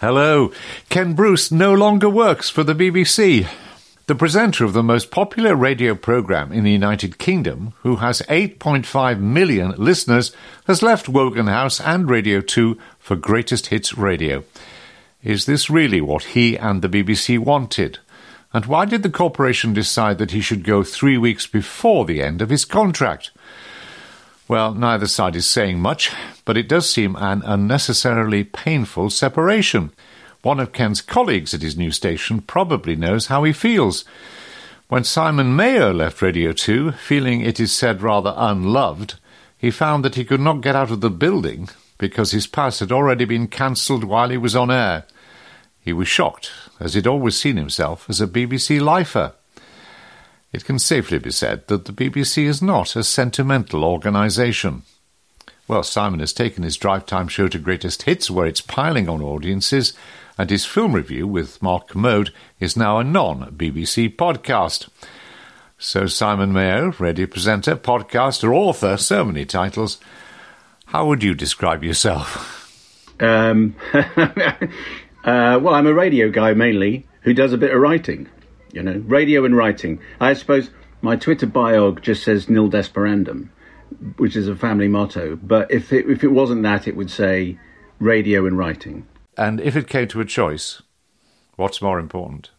Hello. Ken Bruce no longer works for the BBC. The presenter of the most popular radio programme in the United Kingdom, who has 8.5 million listeners, has left Wogan House and Radio 2 for Greatest Hits Radio. Is this really what he and the BBC wanted? And why did the corporation decide that he should go three weeks before the end of his contract? Well, neither side is saying much, but it does seem an unnecessarily painful separation. One of Ken's colleagues at his new station probably knows how he feels. When Simon Mayo left Radio 2, feeling it is said rather unloved, he found that he could not get out of the building because his pass had already been cancelled while he was on air. He was shocked, as he'd always seen himself as a BBC lifer. It can safely be said that the BBC is not a sentimental organisation. Well, Simon has taken his drive time show to greatest hits, where it's piling on audiences, and his film review with Mark Kermode is now a non BBC podcast. So, Simon Mayo, radio presenter, podcaster, author, so many titles. How would you describe yourself? Um, uh, well, I'm a radio guy mainly who does a bit of writing you know, radio and writing. I suppose my Twitter bio just says nil desperandum, which is a family motto. But if it, if it wasn't that, it would say radio and writing. And if it came to a choice, what's more important?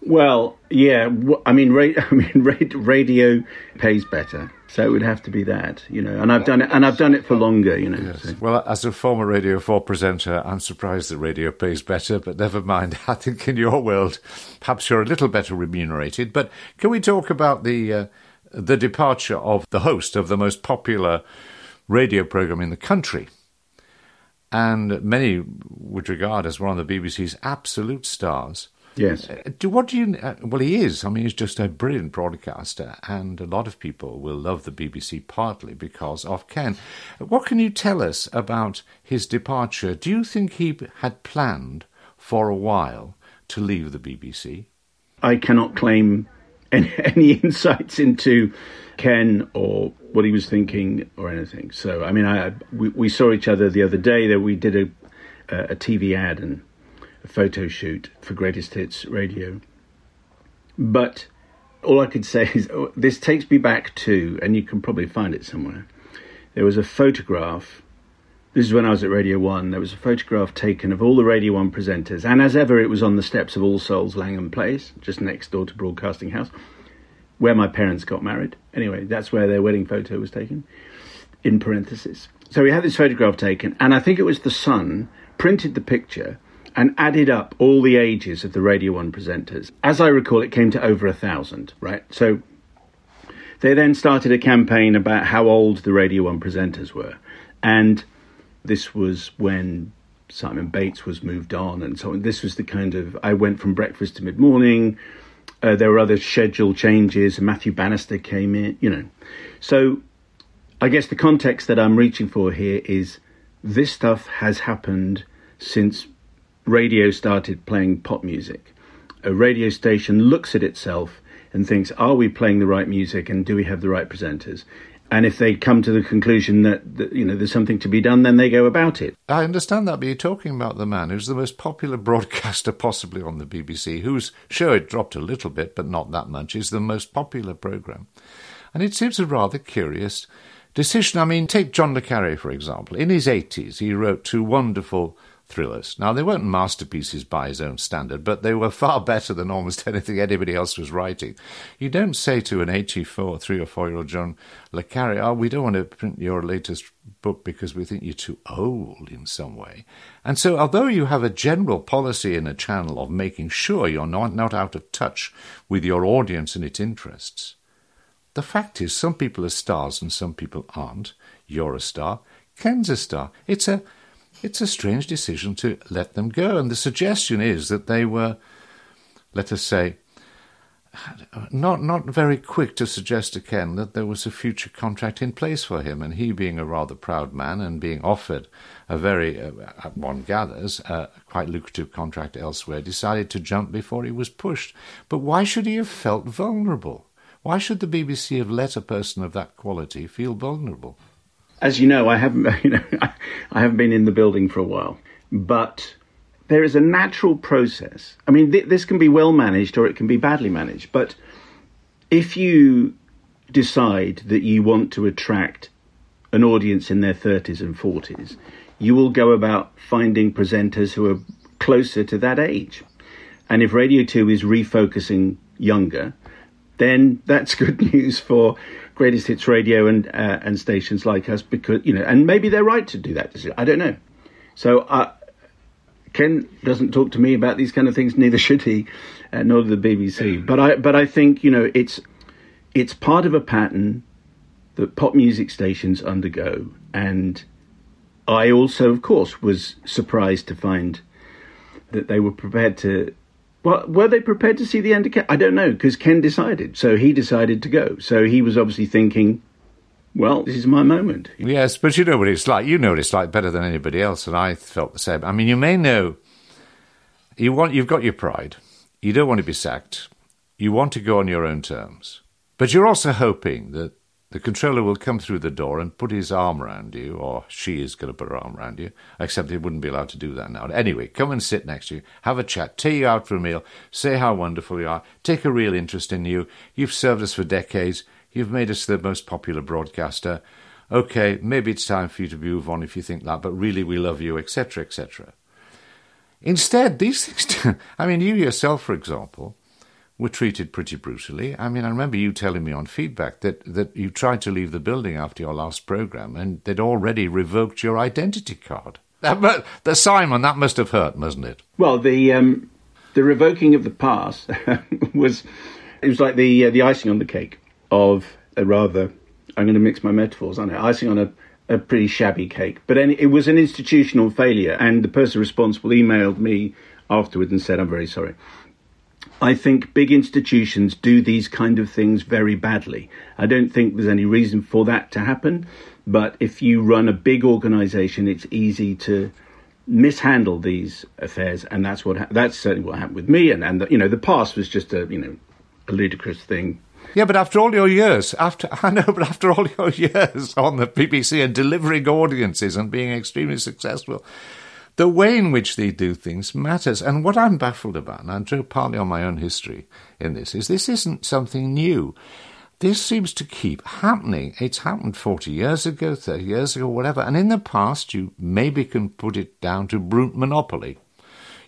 Well, yeah, I mean, ra- I mean, radio pays better, so it would have to be that, you know. And I've done it, and I've done it for longer, you know. Yes. So. Well, as a former Radio Four presenter, I'm surprised that radio pays better, but never mind. I think in your world, perhaps you're a little better remunerated. But can we talk about the uh, the departure of the host of the most popular radio program in the country? And many would regard as one of the BBC's absolute stars. Yes. Uh, do what do you? Uh, well, he is. I mean, he's just a brilliant broadcaster, and a lot of people will love the BBC partly because of Ken. What can you tell us about his departure? Do you think he had planned for a while to leave the BBC? I cannot claim any, any insights into Ken or what he was thinking or anything. So, I mean, I we, we saw each other the other day. That we did a a TV ad and photo shoot for Greatest Hits Radio. But all I could say is oh, this takes me back to, and you can probably find it somewhere. There was a photograph. This is when I was at Radio 1. There was a photograph taken of all the Radio 1 presenters, and as ever, it was on the steps of All Souls Langham Place, just next door to Broadcasting House, where my parents got married. Anyway, that's where their wedding photo was taken, in parentheses. So we had this photograph taken, and I think it was the Sun printed the picture and added up all the ages of the Radio 1 presenters. As I recall, it came to over a thousand, right? So they then started a campaign about how old the Radio 1 presenters were. And this was when Simon Bates was moved on and so. This was the kind of, I went from breakfast to mid morning. Uh, there were other schedule changes. Matthew Bannister came in, you know. So I guess the context that I'm reaching for here is this stuff has happened since radio started playing pop music. A radio station looks at itself and thinks, are we playing the right music and do we have the right presenters? And if they come to the conclusion that, that, you know there's something to be done, then they go about it. I understand that, but you're talking about the man who's the most popular broadcaster possibly on the BBC, whose show it dropped a little bit, but not that much, is the most popular programme. And it seems a rather curious decision. I mean, take John le Carre, for example. In his 80s, he wrote two wonderful thrillers. Now, they weren't masterpieces by his own standard, but they were far better than almost anything anybody else was writing. You don't say to an 84, three or four year old John Le Carre, oh, we don't want to print your latest book because we think you're too old in some way. And so, although you have a general policy in a channel of making sure you're not, not out of touch with your audience and its interests, the fact is some people are stars and some people aren't. You're a star. Ken's a star. It's a it's a strange decision to let them go. And the suggestion is that they were, let us say, not not very quick to suggest to Ken that there was a future contract in place for him, and he, being a rather proud man and being offered a very, uh, one gathers, uh, quite lucrative contract elsewhere, decided to jump before he was pushed. But why should he have felt vulnerable? Why should the BBC have let a person of that quality feel vulnerable? As you know, I haven't, you know, I haven't been in the building for a while, but there is a natural process. I mean, th- this can be well managed or it can be badly managed, but if you decide that you want to attract an audience in their 30s and 40s, you will go about finding presenters who are closer to that age. And if Radio 2 is refocusing younger, then that's good news for Greatest Hits Radio and uh, and stations like us because you know, and maybe they're right to do that. I don't know. So uh, Ken doesn't talk to me about these kind of things. Neither should he, uh, nor the BBC. But I but I think you know it's it's part of a pattern that pop music stations undergo, and I also, of course, was surprised to find that they were prepared to. Well, were they prepared to see the end of Ken? I don't know because Ken decided, so he decided to go. So he was obviously thinking, well, this is my moment. Yes, but you know what it's like. You know what it's like better than anybody else, and I felt the same. I mean, you may know you want you've got your pride. You don't want to be sacked. You want to go on your own terms, but you're also hoping that the controller will come through the door and put his arm around you, or she is going to put her arm around you, except he wouldn't be allowed to do that now. Anyway, come and sit next to you, have a chat, take you out for a meal, say how wonderful you are, take a real interest in you. You've served us for decades. You've made us the most popular broadcaster. Okay, maybe it's time for you to move on if you think that, but really we love you, etc., etc. Instead, these things, I mean, you yourself, for example, were treated pretty brutally. I mean, I remember you telling me on feedback that, that you tried to leave the building after your last program and they'd already revoked your identity card. That, the Simon, that must have hurt, mustn't it? Well, the um, the revoking of the pass was it was like the uh, the icing on the cake of a rather, I'm going to mix my metaphors, aren't I? Icing on a, a pretty shabby cake. But any, it was an institutional failure, and the person responsible emailed me afterwards and said, I'm very sorry. I think big institutions do these kind of things very badly. I don't think there's any reason for that to happen, but if you run a big organization, it's easy to mishandle these affairs, and that's what ha- that's certainly what happened with me. And and the, you know, the past was just a you know a ludicrous thing yeah, but after all your years, after I know, but after all your years on the BBC and delivering audiences and being extremely successful, the way in which they do things matters. And what I'm baffled about, and I drew partly on my own history in this, is this isn't something new. This seems to keep happening. It's happened 40 years ago, 30 years ago, whatever. And in the past, you maybe can put it down to brute monopoly.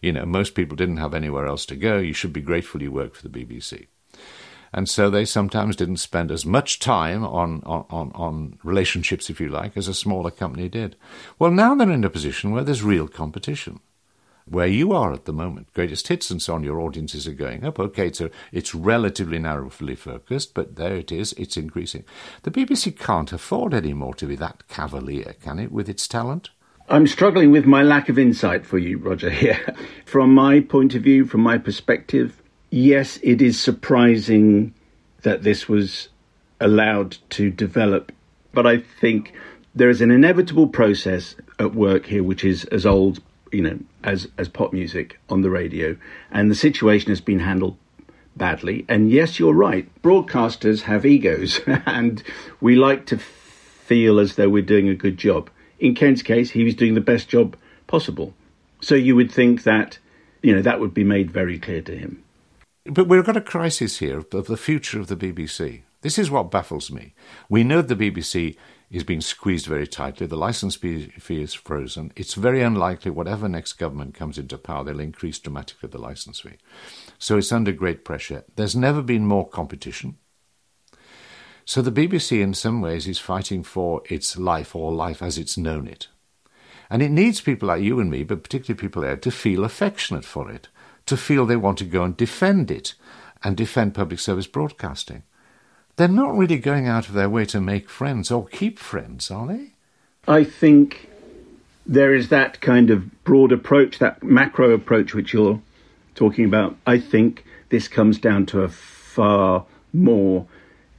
You know, most people didn't have anywhere else to go. You should be grateful you worked for the BBC and so they sometimes didn't spend as much time on, on, on, relationships, if you like, as a smaller company did. Well, now they're in a position where there's real competition. Where you are at the moment, greatest hits and so on, your audiences are going up. Okay, so it's relatively narrowly focused, but there it is, it's increasing. The BBC can't afford anymore to be that cavalier, can it, with its talent? I'm struggling with my lack of insight for you, Roger, here. From my point of view, from my perspective, yes, it is surprising that this was allowed to develop, but I think there is an inevitable process at work here, which is as old, you know, as as pop music on the radio, and the situation has been handled badly. And yes, you're right. Broadcasters have egos, and we like to feel as though we're doing a good job. In Ken's case, he was doing the best job possible. So you would think that, you know, that would be made very clear to him. But we've got a crisis here of the future of the BBC. This is what baffles me. We know the BBC is being squeezed very tightly. The licence fee is frozen. It's very unlikely, whatever next government comes into power, they'll increase dramatically the licence fee. So it's under great pressure. There's never been more competition. So the BBC, in some ways, is fighting for its life or life as it's known it. And it needs people like you and me, but particularly people there, to feel affectionate for it to feel they want to go and defend it and defend public service broadcasting. They're not really going out of their way to make friends or keep friends, are they? I think there is that kind of broad approach, that macro approach which you're talking about. I think this comes down to a far more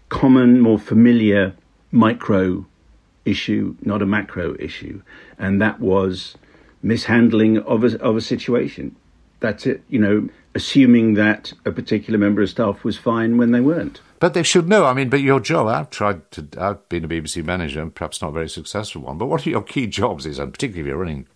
common, more familiar micro issue, not a macro issue, and that was mishandling of a, of a situation that's it. Uh, you know, assuming that a particular member of staff was fine when they weren't. But they should know. I mean, but your job, I've tried to, I've been a BBC manager, and perhaps not a very successful one, but what are your key jobs is, and particularly if you're running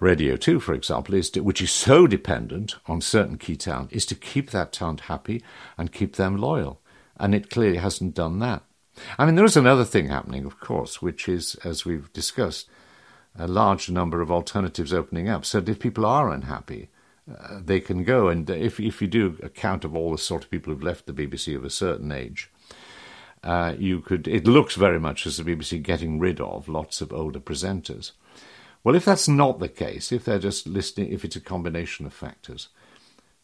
Radio 2, for example, is to, which is so dependent on certain key talent, is to keep that talent happy and keep them loyal. And it clearly hasn't done that. I mean, there is another thing happening, of course, which is, as we've discussed, a large number of alternatives opening up. So if people are unhappy, they can go. And if, if you do a count of all the sort of people who've left the BBC of a certain age, uh, you could. It looks very much as the BBC getting rid of lots of older presenters. Well, if that's not the case, if they're just listening, if it's a combination of factors,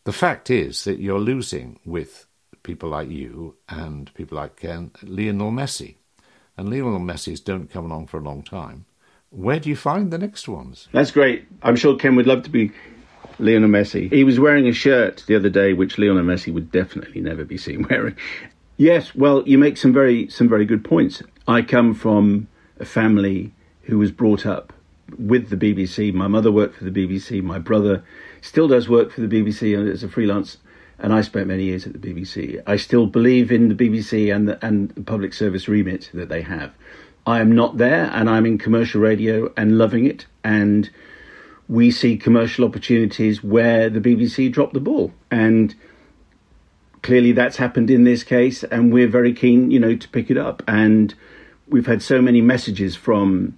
the fact is that you're losing with people like you and people like Ken, Lionel Messi. And Lionel Messi's don't come along for a long time. Where do you find the next ones? That's great. I'm sure Ken would love to be Lionel Messi. He was wearing a shirt the other day, which Lionel Messi would definitely never be seen wearing. Yes, well, you make some very some very good points. I come from a family who was brought up with the BBC. My mother worked for the BBC. My brother still does work for the BBC as a freelance, and I spent many years at the BBC. I still believe in the BBC and the, and the public service remit that they have. I am not there, and I'm in commercial radio and loving it. And we see commercial opportunities where the BBC dropped the ball, and clearly that's happened in this case. And we're very keen, you know, to pick it up. And we've had so many messages from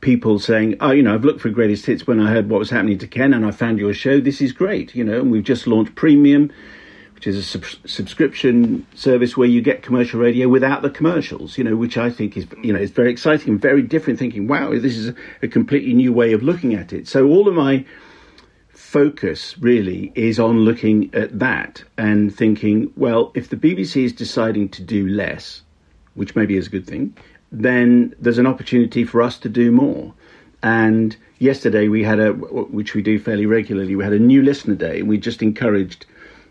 people saying, "Oh, you know, I've looked for greatest hits when I heard what was happening to Ken, and I found your show. This is great, you know." And we've just launched Premium, which is a sub- subscription service where you get commercial radio without the commercials, you know, which I think is, you know, is very exciting and very different. Thinking, wow, this is a completely new way of looking at it. So all of my focus really is on looking at that and thinking, well, if the BBC is deciding to do less, which maybe is a good thing, then there's an opportunity for us to do more. And yesterday we had a, which we do fairly regularly, we had a new listener day, and we just encouraged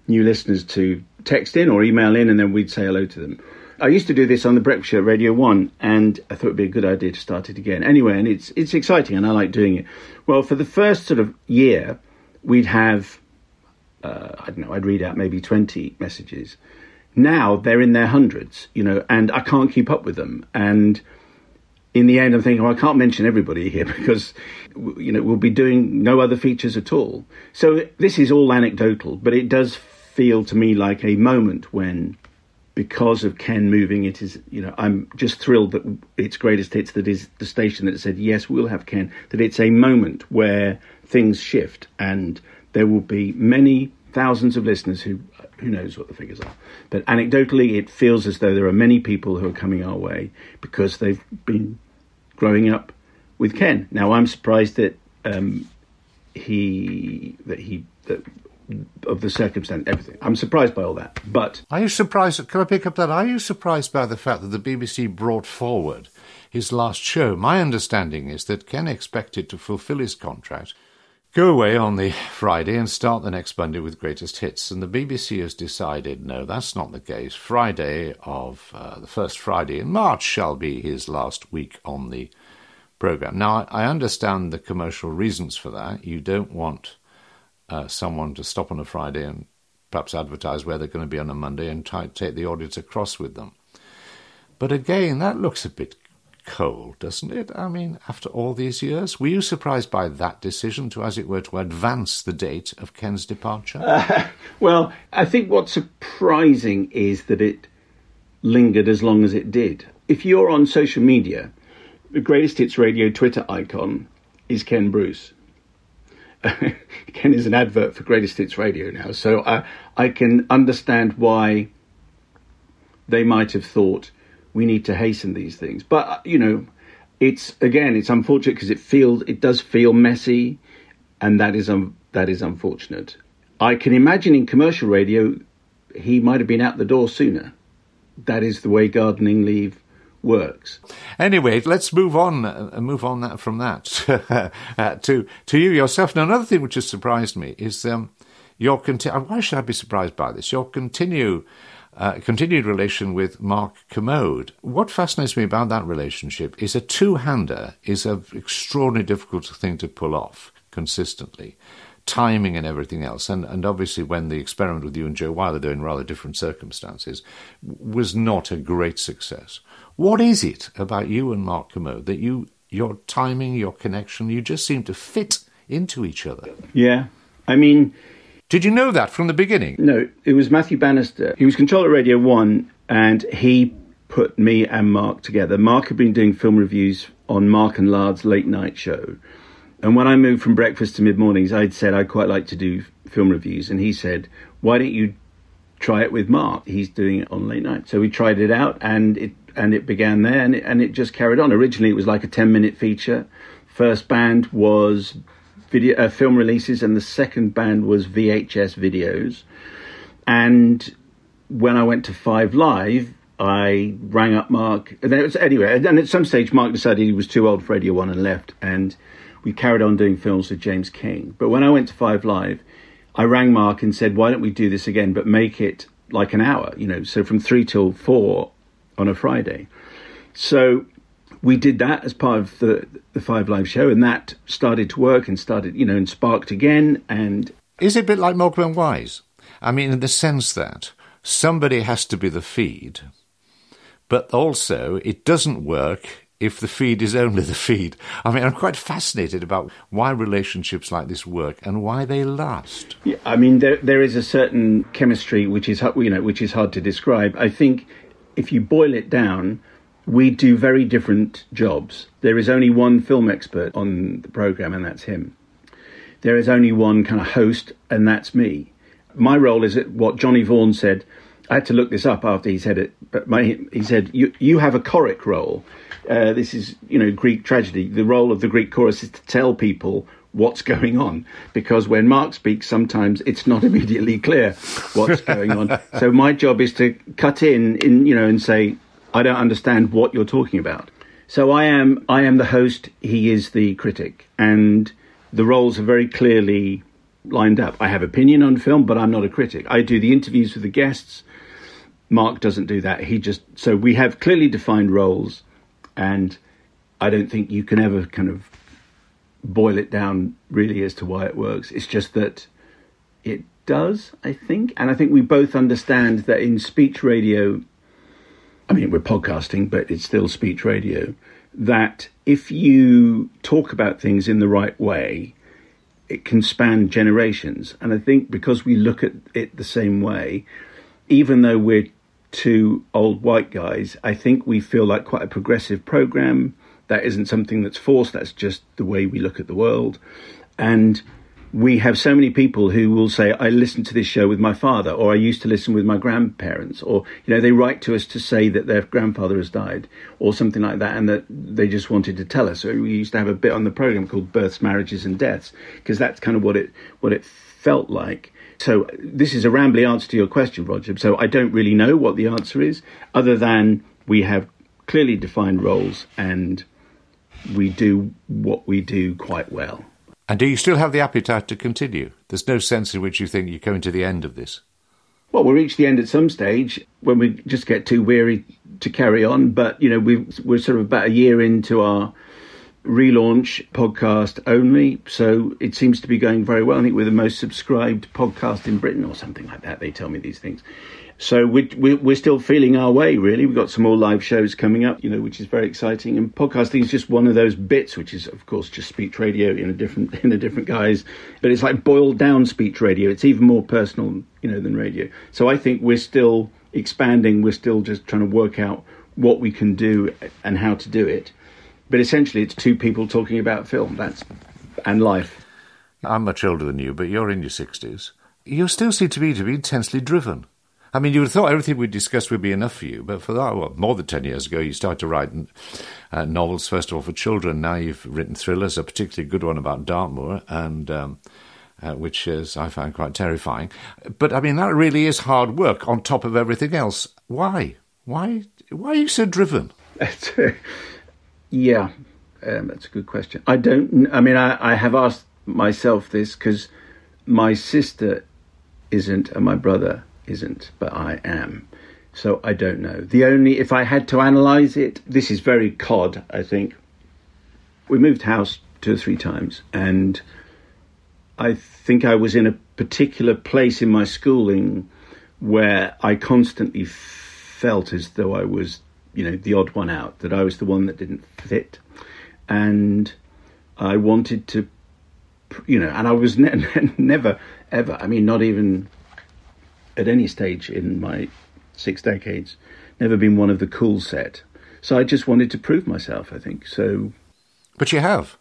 new listeners to text in or email in, and then we'd say hello to them. I used to do this on the Breakfast Show Radio One, and I thought it'd be a good idea to start it again. Anyway, and it's it's exciting, and I like doing it. Well, for the first sort of year, we'd have uh, I don't know, I'd read out maybe twenty messages, now they're in their hundreds, you know, and I can't keep up with them. And in the end, I'm thinking, well, I can't mention everybody here because, you know, we'll be doing no other features at all. So this is all anecdotal, but it does feel to me like a moment when, because of Ken moving, it is, you know, I'm just thrilled that it's greatest hits that is the station that said, yes, we'll have Ken, that it's a moment where things shift and there will be many thousands of listeners who who knows what the figures are. But anecdotally, it feels as though there are many people who are coming our way because they've been growing up with Ken. Now, I'm surprised that um, he that he that of the circumstance, everything. I'm surprised by all that. But are you surprised? Can I pick up that? Are you surprised by the fact that the BBC brought forward his last show? My understanding is that Ken expected to fulfil his contract go away on the Friday and start the next Monday with greatest hits. And the BBC has decided no, that's not the case. Friday of uh, the first Friday in March shall be his last week on the program. Now, I understand the commercial reasons for that. You don't want uh, someone to stop on a Friday and perhaps advertise where they're going to be on a Monday and take the audience across with them. But again, that looks a bit cold, doesn't it? I mean, after all these years, were you surprised by that decision to, as it were, to advance the date of Ken's departure? Uh, well, I think what's surprising is that it lingered as long as it did. If you're on social media, the greatest hits radio Twitter icon is Ken Bruce. Ken is an advert for Greatest Hits Radio now, so I, I can understand why they might have thought we need to hasten these things. But uh, you know, it's again, it's unfortunate because it feels it does feel messy, and that is um, that is unfortunate. I can imagine in commercial radio, he might have been out the door sooner. That is the way gardening leave works. Anyway, let's move on uh, move on that from that uh, to to you yourself. Now, another thing which has surprised me is um, your conti- why should I be surprised by this? Your continue uh, continued relation with Mark Kermode. What fascinates me about that relationship is a two-hander is an extraordinarily difficult thing to pull off consistently. Timing and everything else, and, and obviously when the experiment with you and Jo Whiley, though in rather different circumstances, was not a great success. What is it about you and Mark Kermode that you your timing, your connection, you just seem to fit into each other. Yeah. I mean, did you know that from the beginning? No, it was Matthew Bannister. He was controller at Radio 1 and he put me and Mark together. Mark had been doing film reviews on Mark and Lard's late night show. And when I moved from breakfast to mid mornings, I'd said I'd quite like to do film reviews. And he said, Why don't you try it with Mark? He's doing it on late night. So we tried it out and it and it began there and it, and it just carried on. Originally, it was like a 10 minute feature. First band was video uh, film releases, and the second band was VHS videos. And when I went to Five Live, I rang up Mark. And it was, anyway, and at some stage, Mark decided he was too old for Radio One and left. And we carried on doing films with James King. But when I went to Five Live, I rang Mark and said, "Why don't we do this again, but make it like an hour? You know, so from three till four on a Friday." So we did that as part of the the Five Live show, and that started to work and started, you know, and sparked again. And is it a bit like and Wise? I mean, in the sense that somebody has to be the feed, but also it doesn't work if the feed is only the feed. I mean, I'm quite fascinated about why relationships like this work and why they last. Yeah, I mean, there there is a certain chemistry which is you know which is hard to describe. I think if you boil it down we do very different jobs. There is only one film expert on the program, and that's him. There is only one kind of host, and that's me. My role is what Johnny Vaughan said. I had to look this up after he said it, but my, he said you you have a choric role. Uh, this is you know Greek tragedy. The role of the Greek chorus is to tell people what's going on because when Mark speaks, sometimes it's not immediately clear what's going on. So my job is to cut in, in you know, and say I don't understand what you're talking about. So I am I am the host, he is the critic, and the roles are very clearly lined up. I have opinion on film, but I'm not a critic. I do the interviews with the guests. Mark doesn't do that. He just so we have clearly defined roles, and I don't think you can ever kind of boil it down really as to why it works. It's just that it does, I think, and I think we both understand that in speech radio I mean, we're podcasting, but it's still speech radio, that if you talk about things in the right way, it can span generations. And I think because we look at it the same way, even though we're two old white guys, I think we feel like quite a progressive program. That isn't something that's forced, that's just the way we look at the world. And we have so many people who will say, I listened to this show with my father, or I used to listen with my grandparents, or, you know, they write to us to say that their grandfather has died, or something like that, and that they just wanted to tell us. So we used to have a bit on the program called Births, Marriages, and Deaths, because that's kind of what it, what it felt like. So this is a rambly answer to your question, Roger. So I don't really know what the answer is, other than we have clearly defined roles and we do what we do quite well. And do you still have the appetite to continue? There's no sense in which you think you're coming to the end of this. Well, we'll reach the end at some stage when we just get too weary to carry on. But, you know, we we're sort of about a year into our relaunch podcast only. So it seems to be going very well. I think we're the most subscribed podcast in Britain or something like that. They tell me these things. So we're, we're still feeling our way, really. We've got some more live shows coming up, you know, which is very exciting. And podcasting is just one of those bits, which is, of course, just speech radio in a different in a different guise. But it's like boiled down speech radio. It's even more personal, you know, than radio. So I think we're still expanding. We're still just trying to work out what we can do and how to do it. But essentially, it's two people talking about film. That's and life. I'm much older than you, but you're in your sixties. You still seem to me to be intensely driven. I mean, you would have thought everything we discussed would be enough for you, but for that, well, more than 10 years ago, you started to write uh, novels, first of all, for children. Now you've written thrillers, a particularly good one about Dartmoor, and um, uh, which is, I find quite terrifying. But I mean, that really is hard work on top of everything else. Why? Why? Why are you so driven? yeah, um, that's a good question. I don't, I mean, I, I have asked myself this because my sister isn't, and my brother isn't, but I am. So I don't know. The only, if I had to analyse it, this is very cod, I think. We moved house two or three times, and I think I was in a particular place in my schooling where I constantly felt as though I was, you know, the odd one out, that I was the one that didn't fit. and I wanted to, you know, and I was ne- never ever. I mean, not even at any stage in my six decades, never been one of the cool set. So I just wanted to prove myself. I think so. But you have.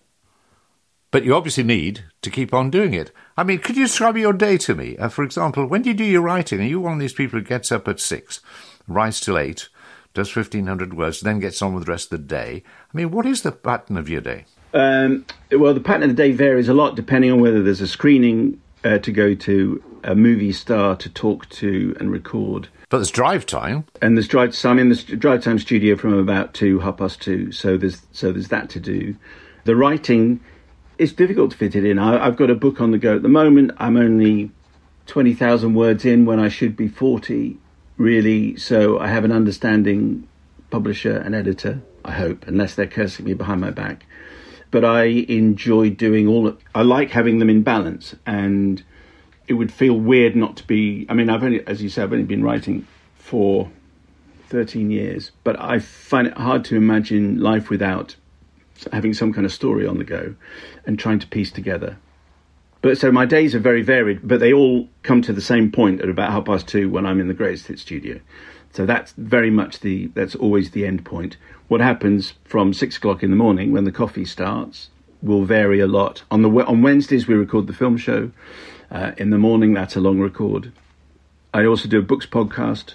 But you obviously need to keep on doing it. I mean, could you describe your day to me? Uh, for example, when do you do your writing? Are you one of these people who gets up at six, writes till eight, does 1,500 words, then gets on with the rest of the day? I mean, what is the pattern of your day? Um, well, the pattern of the day varies a lot depending on whether there's a screening uh, to go to, a movie star to talk to and record. But there's drive time, and there's drive. So I'm in the drive time studio from about two half past two. So there's so there's that to do. The writing it's difficult to fit it in. I, have got a book on the go at the moment. I'm only 20,000 words in when I should be 40, really. So I have an understanding publisher and editor, I hope, unless they're cursing me behind my back. But I enjoy doing all of, I like having them in balance. And it would feel weird not to be. I mean, I've only, as you said, I've only been writing for 13 years, but I find it hard to imagine life without having some kind of story on the go and trying to piece together. But so my days are very varied, but they all come to the same point at about half past two when I'm in the Greatest Hits studio. So that's very much the that's always the end point. What happens from six o'clock in the morning when the coffee starts will vary a lot. On the on Wednesdays we record the film show. Uh, in the morning that's a long record. I also do a books podcast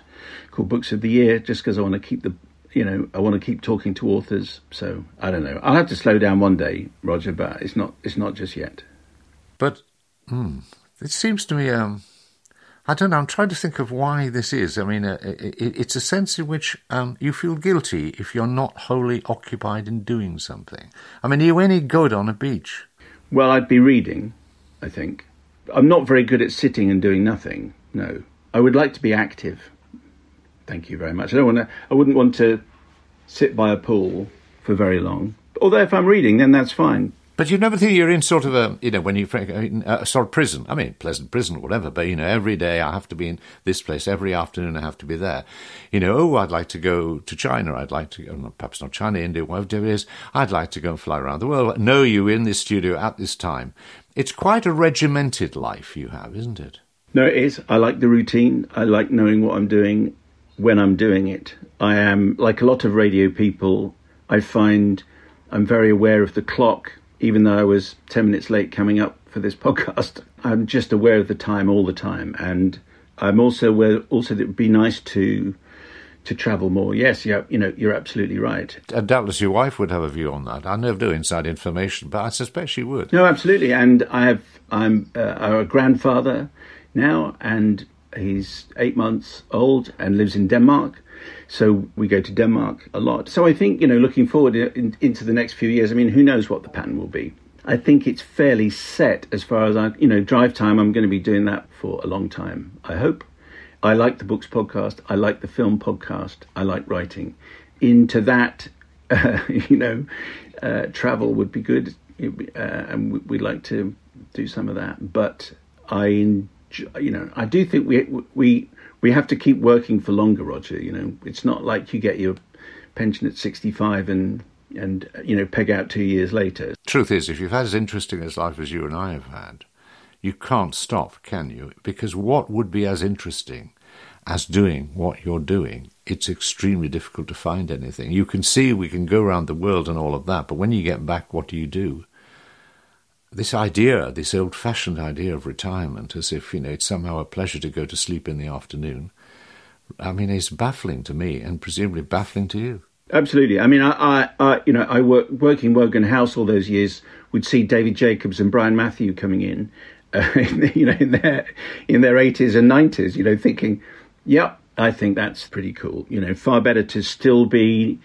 called Books of the Year, just because I want to keep the you know, I want to keep talking to authors. So I don't know. I'll have to slow down one day, Roger, but it's not. It's not just yet. But hmm, it seems to me. Um, I don't know. I'm trying to think of why this is. I mean, uh, it, it's a sense in which um, you feel guilty if you're not wholly occupied in doing something. I mean, are you any good on a beach? Well, I'd be reading. I think I'm not very good at sitting and doing nothing. No, I would like to be active. Thank you very much. I don't want to. I wouldn't want to sit by a pool for very long. Although if I'm reading, then that's fine. But you never think you're in sort of a, you know, when you a uh, uh, sort of prison. I mean, pleasant prison, or whatever. But you know, every day I have to be in this place. Every afternoon I have to be there. You know, oh, I'd like to go to China. I'd like to go, perhaps not China, India, whatever it is. I'd like to go and fly around the world. No, you in this studio at this time. It's quite a regimented life you have, isn't it? No, it is. I like the routine. I like knowing what I'm doing when I'm doing it. I am, like a lot of radio people, I find I'm very aware of the clock, even though I was 10 minutes late coming up for this podcast. I'm just aware of the time all the time. And I'm also aware, also that it would be nice to to travel more. Yes, yeah, you know, you're absolutely right. And uh, doubtless your wife would have a view on that. I know no inside information, but I suspect she would. No, absolutely. And I have, I'm uh, a grandfather now, and He's eight months old and lives in Denmark. So we go to Denmark a lot. So I think, you know, looking forward in, into the next few years, I mean, who knows what the pattern will be. I think it's fairly set as far as I, you know, drive time. I'm going to be doing that for a long time, I hope. I like the books podcast. I like the film podcast. I like writing. Into that, uh, you know, uh, travel would be good. Uh, and we'd like to do some of that. But I you know, I do think we we we have to keep working for longer, Roger. You know, it's not like you get your pension at sixty five and and you know peg out two years later. Truth is, if you've had as interesting a life as you and I have had, you can't stop, can you? Because what would be as interesting as doing what you're doing? It's extremely difficult to find anything. You can see we can go around the world and all of that, but when you get back, what do you do? This idea, this old fashioned idea of retirement, as if, you know, it's somehow a pleasure to go to sleep in the afternoon, I mean, it's baffling to me and presumably baffling to you. Absolutely. I mean, I, I, I you know, I work working Wogan House all those years. Would see David Jacobs and Brian Matthew coming in, uh, you know, in their in their eighties and nineties. You know, thinking, yep, I think that's pretty cool. You know, far better to still be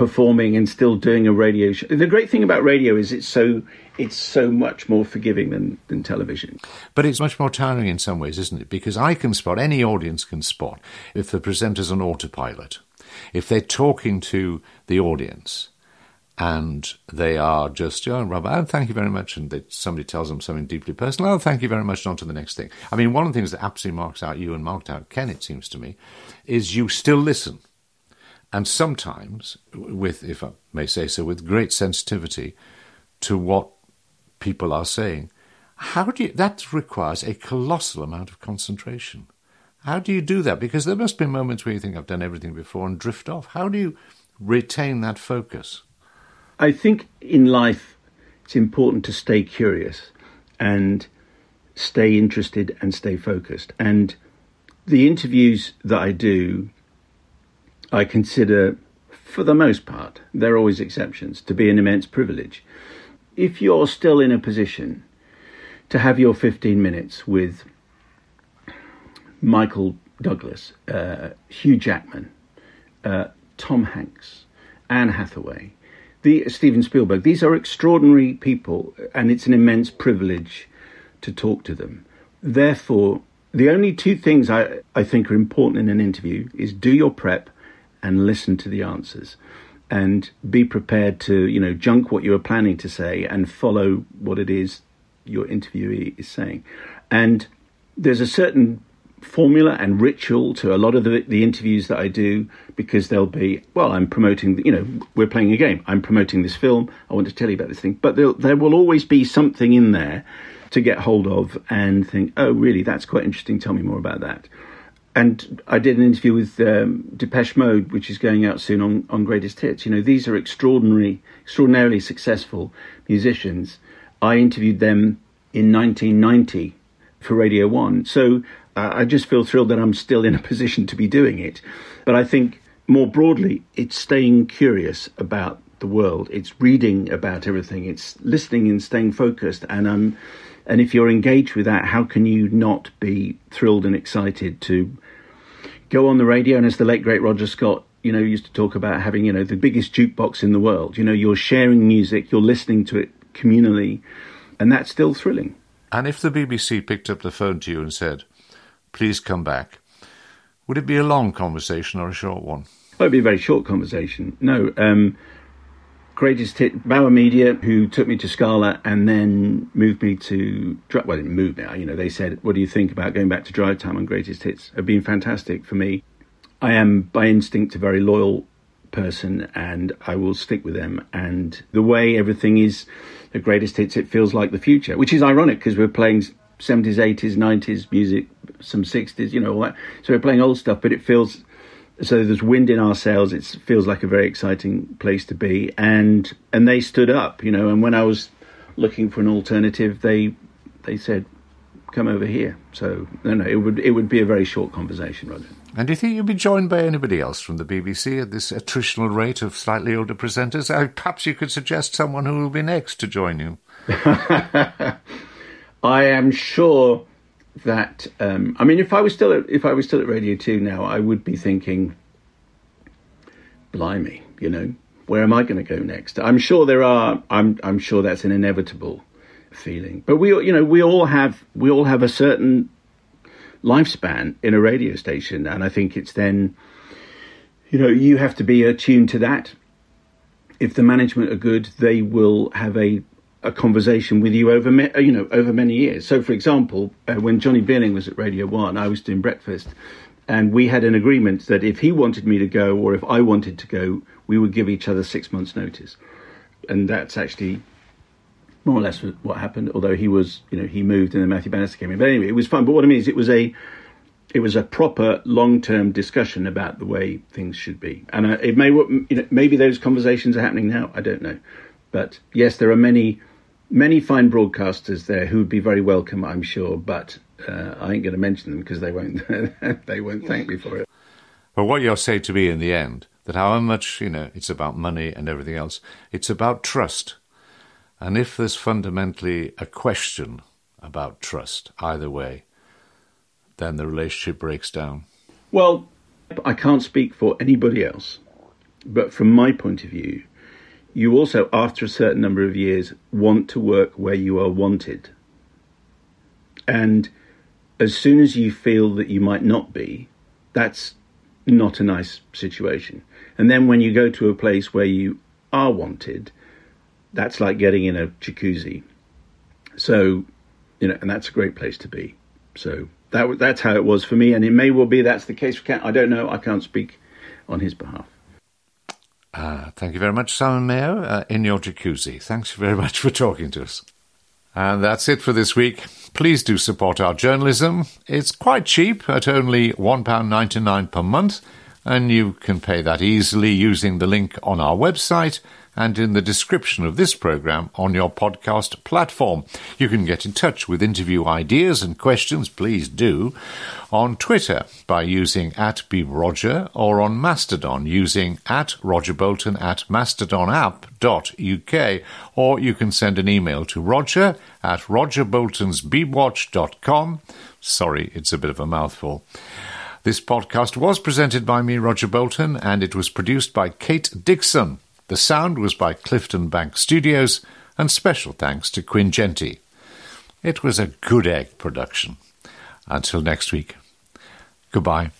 performing and still doing a radio show. The great thing about radio is it's so it's so much more forgiving than, than television. But it's much more tiring in some ways, isn't it? Because I can spot, any audience can spot, if the presenter's on autopilot, if they're talking to the audience and they are just, oh, Robert, oh, thank you very much. And they, somebody tells them something deeply personal, oh, thank you very much, on to the next thing. I mean, one of the things that absolutely marks out you and marked out Ken, it seems to me, is you still listen and sometimes with, if I may say so, with great sensitivity to what people are saying. How do you, that requires a colossal amount of concentration. How do you do that? Because there must be moments where you think I've done everything before and drift off. How do you retain that focus? I think in life it's important to stay curious and stay interested and stay focused. And the interviews that I do, I consider, for the most part, there are always exceptions, to be an immense privilege. If you're still in a position to have your 15 minutes with Michael Douglas, uh, Hugh Jackman, uh, Tom Hanks, Anne Hathaway, the Steven Spielberg. These are extraordinary people, and it's an immense privilege to talk to them. Therefore, the only two things I, I think are important in an interview is do your prep and listen to the answers and be prepared to, you know, junk what you were planning to say and follow what it is your interviewee is saying. And there's a certain formula and ritual to a lot of the, the interviews that I do because they'll be, well, I'm promoting, you know, we're playing a game. I'm promoting this film. I want to tell you about this thing. But there will always be something in there to get hold of and think, oh, really, that's quite interesting. Tell me more about that. And I did an interview with um, Depeche Mode, which is going out soon on, on Greatest Hits. You know, these are extraordinary, extraordinarily successful musicians. I interviewed them in 1990 for Radio 1. So uh, I just feel thrilled that I'm still in a position to be doing it. But I think more broadly, it's staying curious about the world. It's reading about everything. It's listening and staying focused. And um, and if you're engaged with that, how can you not be thrilled and excited to go on the radio? And as the late great Roger Scott, you know, used to talk about having, you know, the biggest jukebox in the world. You know, you're sharing music, you're listening to it communally, and that's still thrilling. And if the BBC picked up the phone to you and said, please come back. Would it be a long conversation or a short one? Well, it'd be a very short conversation. No, um, greatest hit Bauer Media, who took me to Scala and then moved me to well, didn't move me. You know, they said, "What do you think about going back to Drive Time on Greatest Hits?" Have been fantastic for me. I am by instinct a very loyal person, and I will stick with them. And the way everything is, the greatest hits, it feels like the future, which is ironic because we're playing 70s, 80s, 90s music, some 60s, you know, all that. So we're playing old stuff, but it feels so there's wind in our sails. It feels like a very exciting place to be, and and they stood up, you know. And when I was looking for an alternative, they they said, "Come over here." So no, no, it would it would be a very short conversation, Roger. And do you think you'd be joined by anybody else from the BBC at this attritional rate of slightly older presenters? Uh, perhaps you could suggest someone who will be next to join you. I am sure that um, I mean, if I was still at, if I was still at Radio Two now, I would be thinking, "Blimey, you know, where am I going to go next?" I'm sure there are. I'm I'm sure that's an inevitable feeling. But we, you know, we all have we all have a certain lifespan in a radio station, and I think it's then, you know, you have to be attuned to that. If the management are good, they will have a a conversation with you over uh, you know over many years. So, for example, uh, when Johnny Beerling was at Radio One, I was doing breakfast, and we had an agreement that if he wanted me to go or if I wanted to go, we would give each other six months' notice, and that's actually more or less what happened. Although he was, you know, he moved and then Matthew Bannister came in. But anyway, it was fun. But what I mean is, it was a it was a proper long-term discussion about the way things should be, and uh, it may you know, maybe those conversations are happening now. I don't know, but yes, there are many many fine broadcasters there who would be very welcome, I'm sure, but uh, I ain't going to mention them because they won't they won't thank me for it. But what you'll say to me in the end, that however much, you know, it's about money and everything else, it's about trust. And if there's fundamentally a question about trust, either way, then the relationship breaks down. Well, I can't speak for anybody else, but from my point of view, you also, after a certain number of years, want to work where you are wanted. And as soon as you feel that you might not be, that's not a nice situation. And then when you go to a place where you are wanted, that's like getting in a jacuzzi. So, you know, and that's a great place to be. So that that's how it was for me, and it may well be that's the case for Ken. I don't know. I can't speak on his behalf. Uh, thank you very much, Simon Mayo, uh, in your jacuzzi. Thanks very much for talking to us. And that's it for this week. Please do support our journalism. It's quite cheap at only £1.99 per month, and you can pay that easily using the link on our website and in the description of this program on your podcast platform. You can get in touch with interview ideas and questions, please do, on Twitter by using at BeebRoger or on Mastodon using at Roger Bolton at mastodonapp.uk or you can send an email to roger at rogerboltonsbeebwatch.com. Sorry, it's a bit of a mouthful. This podcast was presented by me, Roger Bolton, and it was produced by Kate Dixon. The sound was by Clifton Bank Studios, and special thanks to Quinn Genty. It was a good egg production. Until next week, goodbye.